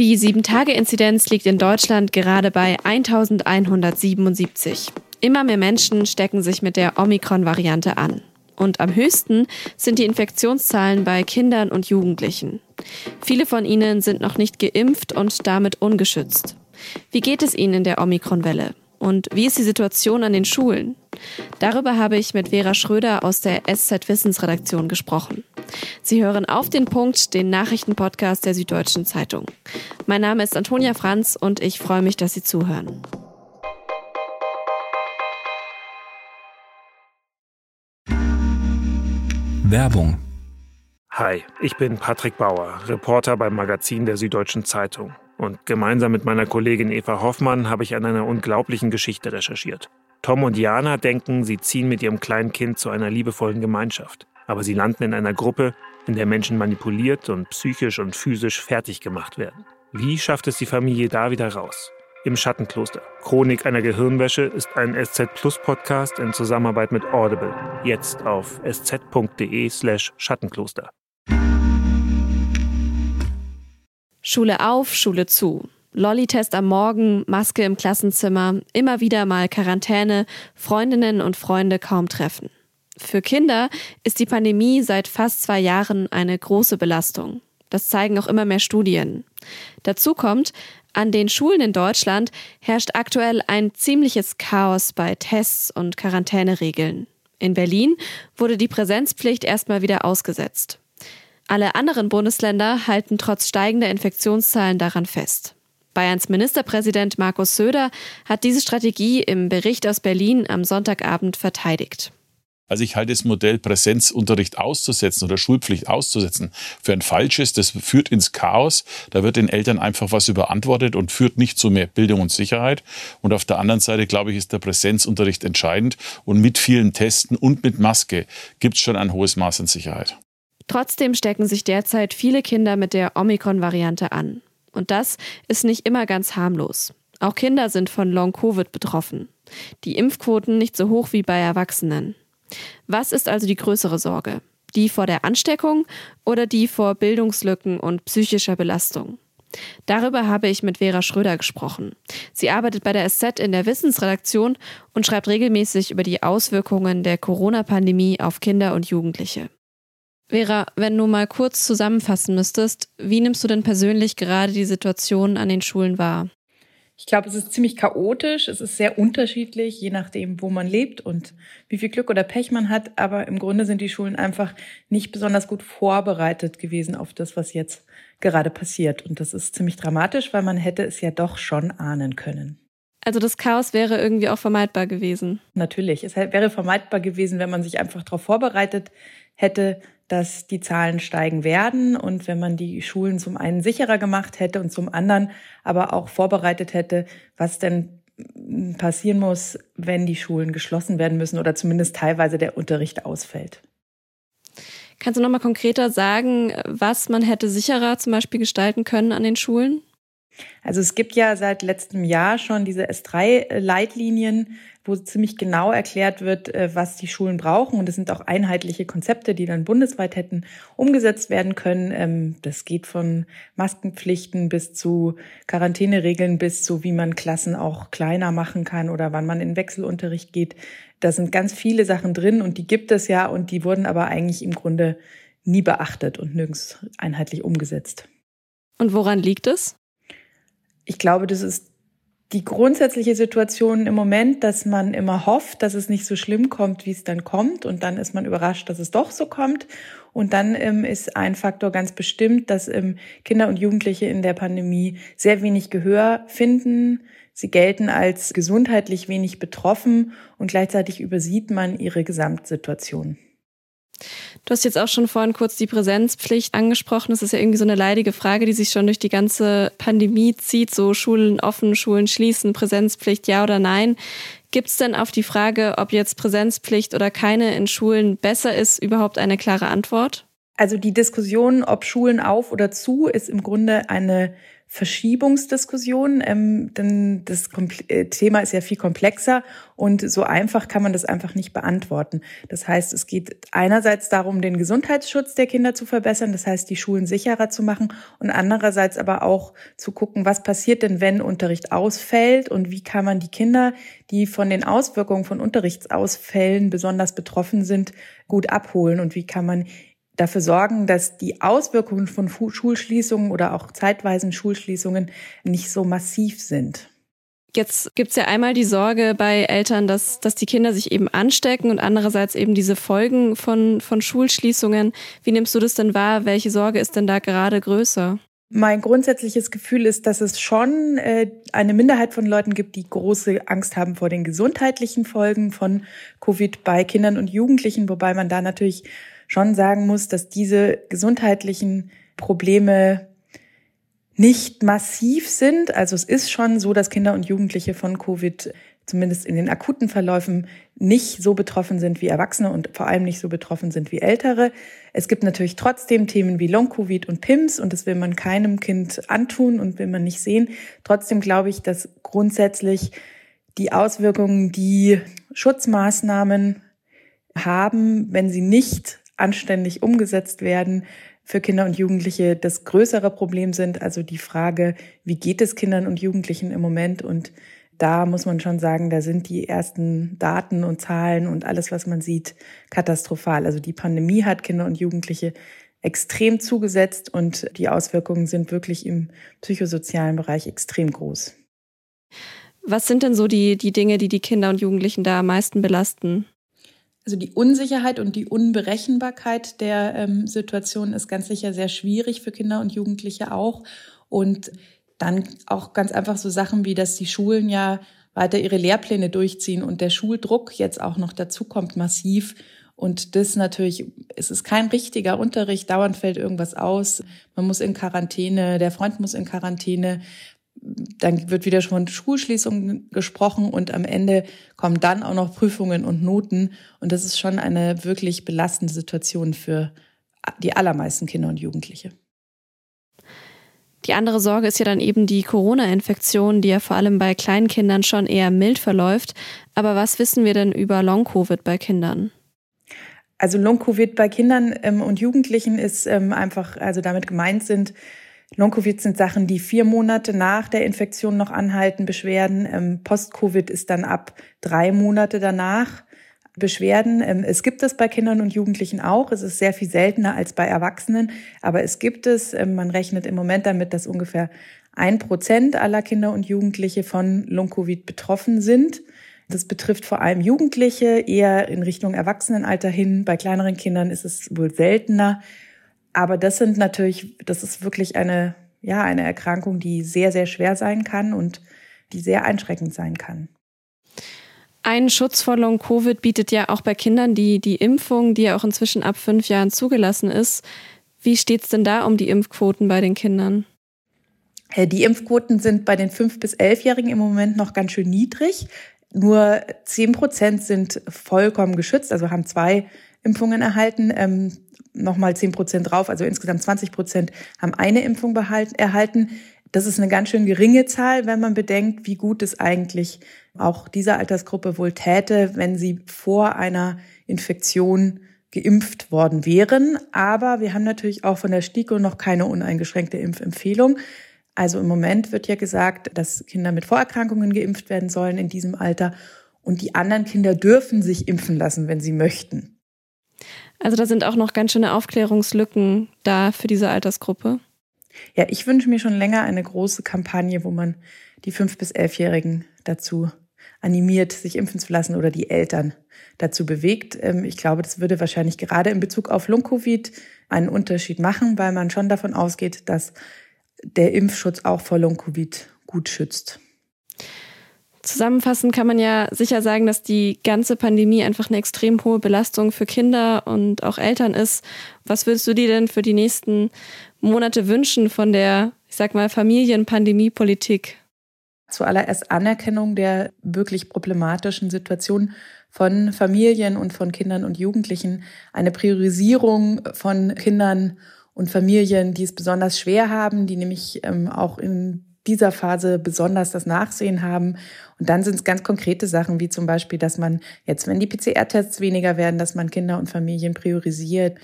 Die 7-Tage-Inzidenz liegt in Deutschland gerade bei 1177. Immer mehr Menschen stecken sich mit der Omikron-Variante an. Und am höchsten sind die Infektionszahlen bei Kindern und Jugendlichen. Viele von ihnen sind noch nicht geimpft und damit ungeschützt. Wie geht es ihnen in der Omikron-Welle? Und wie ist die Situation an den Schulen? Darüber habe ich mit Vera Schröder aus der SZ Wissensredaktion gesprochen. Sie hören auf den Punkt, den Nachrichtenpodcast der Süddeutschen Zeitung. Mein Name ist Antonia Franz und ich freue mich, dass Sie zuhören. Werbung. Hi, ich bin Patrick Bauer, Reporter beim Magazin der Süddeutschen Zeitung. Und gemeinsam mit meiner Kollegin Eva Hoffmann habe ich an einer unglaublichen Geschichte recherchiert. Tom und Jana denken, sie ziehen mit ihrem kleinen Kind zu einer liebevollen Gemeinschaft. Aber sie landen in einer Gruppe, in der Menschen manipuliert und psychisch und physisch fertig gemacht werden. Wie schafft es die Familie da wieder raus? Im Schattenkloster. Chronik einer Gehirnwäsche ist ein SZ Plus Podcast in Zusammenarbeit mit Audible. Jetzt auf sz.de slash Schattenkloster. Schule auf, Schule zu. Lolli-Test am Morgen, Maske im Klassenzimmer, immer wieder mal Quarantäne, Freundinnen und Freunde kaum treffen. Für Kinder ist die Pandemie seit fast zwei Jahren eine große Belastung. Das zeigen auch immer mehr Studien. Dazu kommt, an den Schulen in Deutschland herrscht aktuell ein ziemliches Chaos bei Tests und Quarantäneregeln. In Berlin wurde die Präsenzpflicht erstmal wieder ausgesetzt. Alle anderen Bundesländer halten trotz steigender Infektionszahlen daran fest. Bayerns Ministerpräsident Markus Söder hat diese Strategie im Bericht aus Berlin am Sonntagabend verteidigt. Also ich halte das Modell Präsenzunterricht auszusetzen oder Schulpflicht auszusetzen für ein falsches. Das führt ins Chaos. Da wird den Eltern einfach was überantwortet und führt nicht zu mehr Bildung und Sicherheit. Und auf der anderen Seite, glaube ich, ist der Präsenzunterricht entscheidend. Und mit vielen Testen und mit Maske gibt es schon ein hohes Maß an Sicherheit. Trotzdem stecken sich derzeit viele Kinder mit der Omikron-Variante an. Und das ist nicht immer ganz harmlos. Auch Kinder sind von Long-Covid betroffen. Die Impfquoten nicht so hoch wie bei Erwachsenen. Was ist also die größere Sorge? Die vor der Ansteckung oder die vor Bildungslücken und psychischer Belastung? Darüber habe ich mit Vera Schröder gesprochen. Sie arbeitet bei der SZ in der Wissensredaktion und schreibt regelmäßig über die Auswirkungen der Corona-Pandemie auf Kinder und Jugendliche. Vera, wenn du mal kurz zusammenfassen müsstest, wie nimmst du denn persönlich gerade die Situation an den Schulen wahr? Ich glaube, es ist ziemlich chaotisch. Es ist sehr unterschiedlich, je nachdem, wo man lebt und wie viel Glück oder Pech man hat. Aber im Grunde sind die Schulen einfach nicht besonders gut vorbereitet gewesen auf das, was jetzt gerade passiert. Und das ist ziemlich dramatisch, weil man hätte es ja doch schon ahnen können. Also das Chaos wäre irgendwie auch vermeidbar gewesen. Natürlich. Es wäre vermeidbar gewesen, wenn man sich einfach darauf vorbereitet hätte, dass die Zahlen steigen werden und wenn man die Schulen zum einen sicherer gemacht hätte und zum anderen aber auch vorbereitet hätte, was denn passieren muss, wenn die Schulen geschlossen werden müssen oder zumindest teilweise der Unterricht ausfällt. Kannst du noch mal konkreter sagen, was man hätte sicherer zum Beispiel gestalten können an den Schulen? Also es gibt ja seit letztem Jahr schon diese S3-Leitlinien, wo ziemlich genau erklärt wird, äh, was die Schulen brauchen. Und es sind auch einheitliche Konzepte, die dann bundesweit hätten umgesetzt werden können. Ähm, das geht von Maskenpflichten bis zu Quarantäneregeln, bis zu wie man Klassen auch kleiner machen kann oder wann man in Wechselunterricht geht. Da sind ganz viele Sachen drin und die gibt es ja und die wurden aber eigentlich im Grunde nie beachtet und nirgends einheitlich umgesetzt. Und woran liegt es? Ich glaube, das ist die grundsätzliche Situation im Moment, dass man immer hofft, dass es nicht so schlimm kommt, wie es dann kommt. Und dann ist man überrascht, dass es doch so kommt. Und dann ähm, ist ein Faktor ganz bestimmt, dass ähm, Kinder und Jugendliche in der Pandemie sehr wenig Gehör finden. Sie gelten als gesundheitlich wenig betroffen und gleichzeitig übersieht man ihre Gesamtsituation. Du hast jetzt auch schon vorhin kurz die Präsenzpflicht angesprochen. Das ist ja irgendwie so eine leidige Frage, die sich schon durch die ganze Pandemie zieht. So Schulen offen, Schulen schließen, Präsenzpflicht ja oder nein. Gibt es denn auf die Frage, ob jetzt Präsenzpflicht oder keine in Schulen besser ist, überhaupt eine klare Antwort? Also die Diskussion, ob Schulen auf oder zu, ist im Grunde eine Verschiebungsdiskussion, ähm, denn das äh, Thema ist ja viel komplexer und so einfach kann man das einfach nicht beantworten. Das heißt, es geht einerseits darum, den Gesundheitsschutz der Kinder zu verbessern, das heißt, die Schulen sicherer zu machen und andererseits aber auch zu gucken, was passiert denn, wenn Unterricht ausfällt und wie kann man die Kinder, die von den Auswirkungen von Unterrichtsausfällen besonders betroffen sind, gut abholen und wie kann man dafür sorgen, dass die Auswirkungen von Schulschließungen oder auch zeitweisen Schulschließungen nicht so massiv sind. Jetzt gibt's ja einmal die Sorge bei Eltern, dass, dass die Kinder sich eben anstecken und andererseits eben diese Folgen von, von Schulschließungen. Wie nimmst du das denn wahr? Welche Sorge ist denn da gerade größer? Mein grundsätzliches Gefühl ist, dass es schon äh, eine Minderheit von Leuten gibt, die große Angst haben vor den gesundheitlichen Folgen von Covid bei Kindern und Jugendlichen, wobei man da natürlich schon sagen muss, dass diese gesundheitlichen Probleme nicht massiv sind. Also es ist schon so, dass Kinder und Jugendliche von Covid zumindest in den akuten Verläufen nicht so betroffen sind wie Erwachsene und vor allem nicht so betroffen sind wie Ältere. Es gibt natürlich trotzdem Themen wie Long-Covid und PIMS und das will man keinem Kind antun und will man nicht sehen. Trotzdem glaube ich, dass grundsätzlich die Auswirkungen, die Schutzmaßnahmen haben, wenn sie nicht anständig umgesetzt werden, für Kinder und Jugendliche das größere Problem sind. Also die Frage, wie geht es Kindern und Jugendlichen im Moment? Und da muss man schon sagen, da sind die ersten Daten und Zahlen und alles, was man sieht, katastrophal. Also die Pandemie hat Kinder und Jugendliche extrem zugesetzt und die Auswirkungen sind wirklich im psychosozialen Bereich extrem groß. Was sind denn so die, die Dinge, die die Kinder und Jugendlichen da am meisten belasten? Also die Unsicherheit und die Unberechenbarkeit der ähm, Situation ist ganz sicher sehr schwierig für Kinder und Jugendliche auch. Und dann auch ganz einfach so Sachen wie, dass die Schulen ja weiter ihre Lehrpläne durchziehen und der Schuldruck jetzt auch noch dazu kommt massiv. Und das natürlich, es ist kein richtiger Unterricht, dauernd fällt irgendwas aus, man muss in Quarantäne, der Freund muss in Quarantäne, dann wird wieder von Schulschließungen gesprochen und am Ende kommen dann auch noch Prüfungen und Noten. Und das ist schon eine wirklich belastende Situation für die allermeisten Kinder und Jugendliche. Die andere Sorge ist ja dann eben die Corona-Infektion, die ja vor allem bei kleinen Kindern schon eher mild verläuft. Aber was wissen wir denn über Long-Covid bei Kindern? Also Long-Covid bei Kindern ähm, und Jugendlichen ist ähm, einfach, also damit gemeint sind Long-Covid sind Sachen, die vier Monate nach der Infektion noch anhalten, Beschwerden. Ähm, Post-Covid ist dann ab drei Monate danach Beschwerden. Ähm, es gibt es bei Kindern und Jugendlichen auch. Es ist sehr viel seltener als bei Erwachsenen, aber es gibt es. Ähm, man rechnet im Moment damit, dass ungefähr ein Prozent aller Kinder und Jugendliche von Long-Covid betroffen sind. Das betrifft vor allem Jugendliche, eher in Richtung Erwachsenenalter hin. Bei kleineren Kindern ist es wohl seltener. Aber das sind natürlich, das ist wirklich eine, ja, eine Erkrankung, die sehr, sehr schwer sein kann und die sehr einschränkend sein kann. Ein Schutz vor Long-Covid bietet ja auch bei Kindern die, die Impfung, die ja auch inzwischen ab fünf Jahren zugelassen ist. Wie steht es denn da um die Impfquoten bei den Kindern? Äh, die Impfquoten sind bei den fünf bis elfjährigen im Moment noch ganz schön niedrig. Nur zehn Prozent sind vollkommen geschützt, also haben zwei Impfungen erhalten. Nochmal 10 Prozent drauf, also insgesamt 20 Prozent haben eine Impfung behalten, erhalten. Das ist eine ganz schön geringe Zahl, wenn man bedenkt, wie gut es eigentlich auch dieser Altersgruppe wohl täte, wenn sie vor einer Infektion geimpft worden wären. Aber wir haben natürlich auch von der STIKO noch keine uneingeschränkte Impfempfehlung. Also im Moment wird ja gesagt, dass Kinder mit Vorerkrankungen geimpft werden sollen in diesem Alter. Und die anderen Kinder dürfen sich impfen lassen, wenn sie möchten. Also da sind auch noch ganz schöne Aufklärungslücken da für diese Altersgruppe. Ja, ich wünsche mir schon länger eine große Kampagne, wo man die fünf bis elfjährigen dazu animiert, sich impfen zu lassen oder die Eltern dazu bewegt. Ähm, ich glaube, das würde wahrscheinlich gerade in Bezug auf Long-Covid einen Unterschied machen, weil man schon davon ausgeht, dass der Impfschutz auch vor Long-Covid gut schützt. Zusammenfassend kann man ja sicher sagen, dass die ganze Pandemie einfach eine extrem hohe Belastung für Kinder und auch Eltern ist. Was würdest du dir denn für die nächsten Monate wünschen von der, ich sag mal, Familienpandemiepolitik? Zuallererst Anerkennung der wirklich problematischen Situation von Familien und von Kindern und Jugendlichen, eine Priorisierung von Kindern und Familien, die es besonders schwer haben, die nämlich ähm, auch in dieser Phase besonders das Nachsehen haben. Und dann sind es ganz konkrete Sachen, wie zum Beispiel, dass man jetzt, wenn die PCR-Tests weniger werden, dass man Kinder und Familien priorisiert,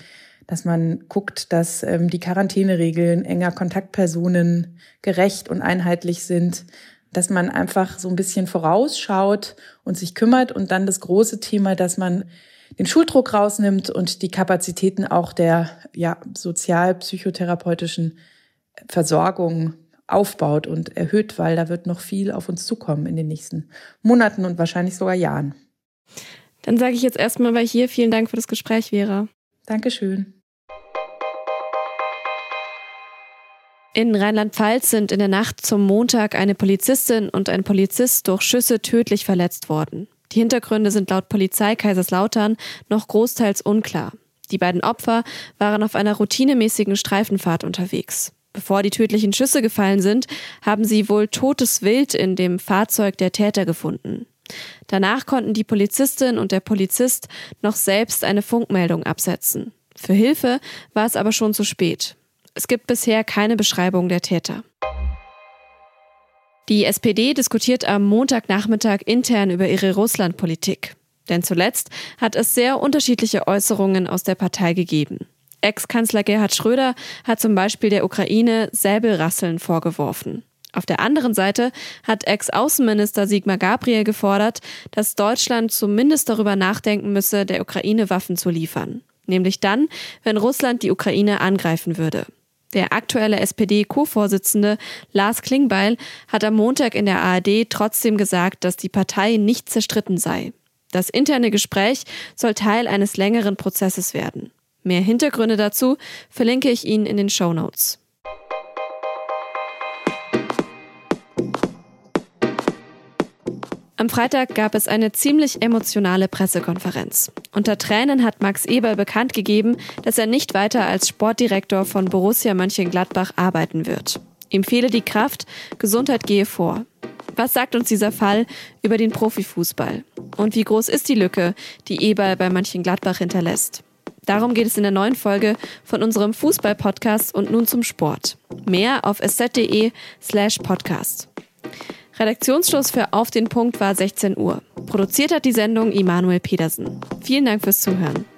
dass man guckt, dass ähm, die Quarantäneregeln enger Kontaktpersonen gerecht und einheitlich sind, dass man einfach so ein bisschen vorausschaut und sich kümmert und dann das große Thema, dass man den Schuldruck rausnimmt und die Kapazitäten auch der ja, sozial-psychotherapeutischen Versorgung aufbaut und erhöht, weil da wird noch viel auf uns zukommen in den nächsten Monaten und wahrscheinlich sogar Jahren. Dann sage ich jetzt erstmal bei hier vielen Dank für das Gespräch, Vera. Dankeschön. In Rheinland-Pfalz sind in der Nacht zum Montag eine Polizistin und ein Polizist durch Schüsse tödlich verletzt worden. Die Hintergründe sind laut Polizei Kaiserslautern noch großteils unklar. Die beiden Opfer waren auf einer routinemäßigen Streifenfahrt unterwegs. Bevor die tödlichen Schüsse gefallen sind, haben sie wohl totes Wild in dem Fahrzeug der Täter gefunden. Danach konnten die Polizistin und der Polizist noch selbst eine Funkmeldung absetzen. Für Hilfe war es aber schon zu spät. Es gibt bisher keine Beschreibung der Täter. Die SPD diskutiert am Montagnachmittag intern über ihre Russlandpolitik. Denn zuletzt hat es sehr unterschiedliche Äußerungen aus der Partei gegeben. Ex-Kanzler Gerhard Schröder hat zum Beispiel der Ukraine Säbelrasseln vorgeworfen. Auf der anderen Seite hat Ex-Außenminister Sigmar Gabriel gefordert, dass Deutschland zumindest darüber nachdenken müsse, der Ukraine Waffen zu liefern. Nämlich dann, wenn Russland die Ukraine angreifen würde. Der aktuelle SPD-Co-Vorsitzende Lars Klingbeil hat am Montag in der ARD trotzdem gesagt, dass die Partei nicht zerstritten sei. Das interne Gespräch soll Teil eines längeren Prozesses werden. Mehr Hintergründe dazu verlinke ich Ihnen in den Show Notes. Am Freitag gab es eine ziemlich emotionale Pressekonferenz. Unter Tränen hat Max Eberl bekannt gegeben, dass er nicht weiter als Sportdirektor von Borussia Mönchengladbach arbeiten wird. Ihm fehle die Kraft, Gesundheit gehe vor. Was sagt uns dieser Fall über den Profifußball? Und wie groß ist die Lücke, die Eberl bei Mönchengladbach hinterlässt? Darum geht es in der neuen Folge von unserem Fußball-Podcast und nun zum Sport. Mehr auf sz.de slash podcast. Redaktionsschluss für Auf den Punkt war 16 Uhr. Produziert hat die Sendung Immanuel Pedersen. Vielen Dank fürs Zuhören.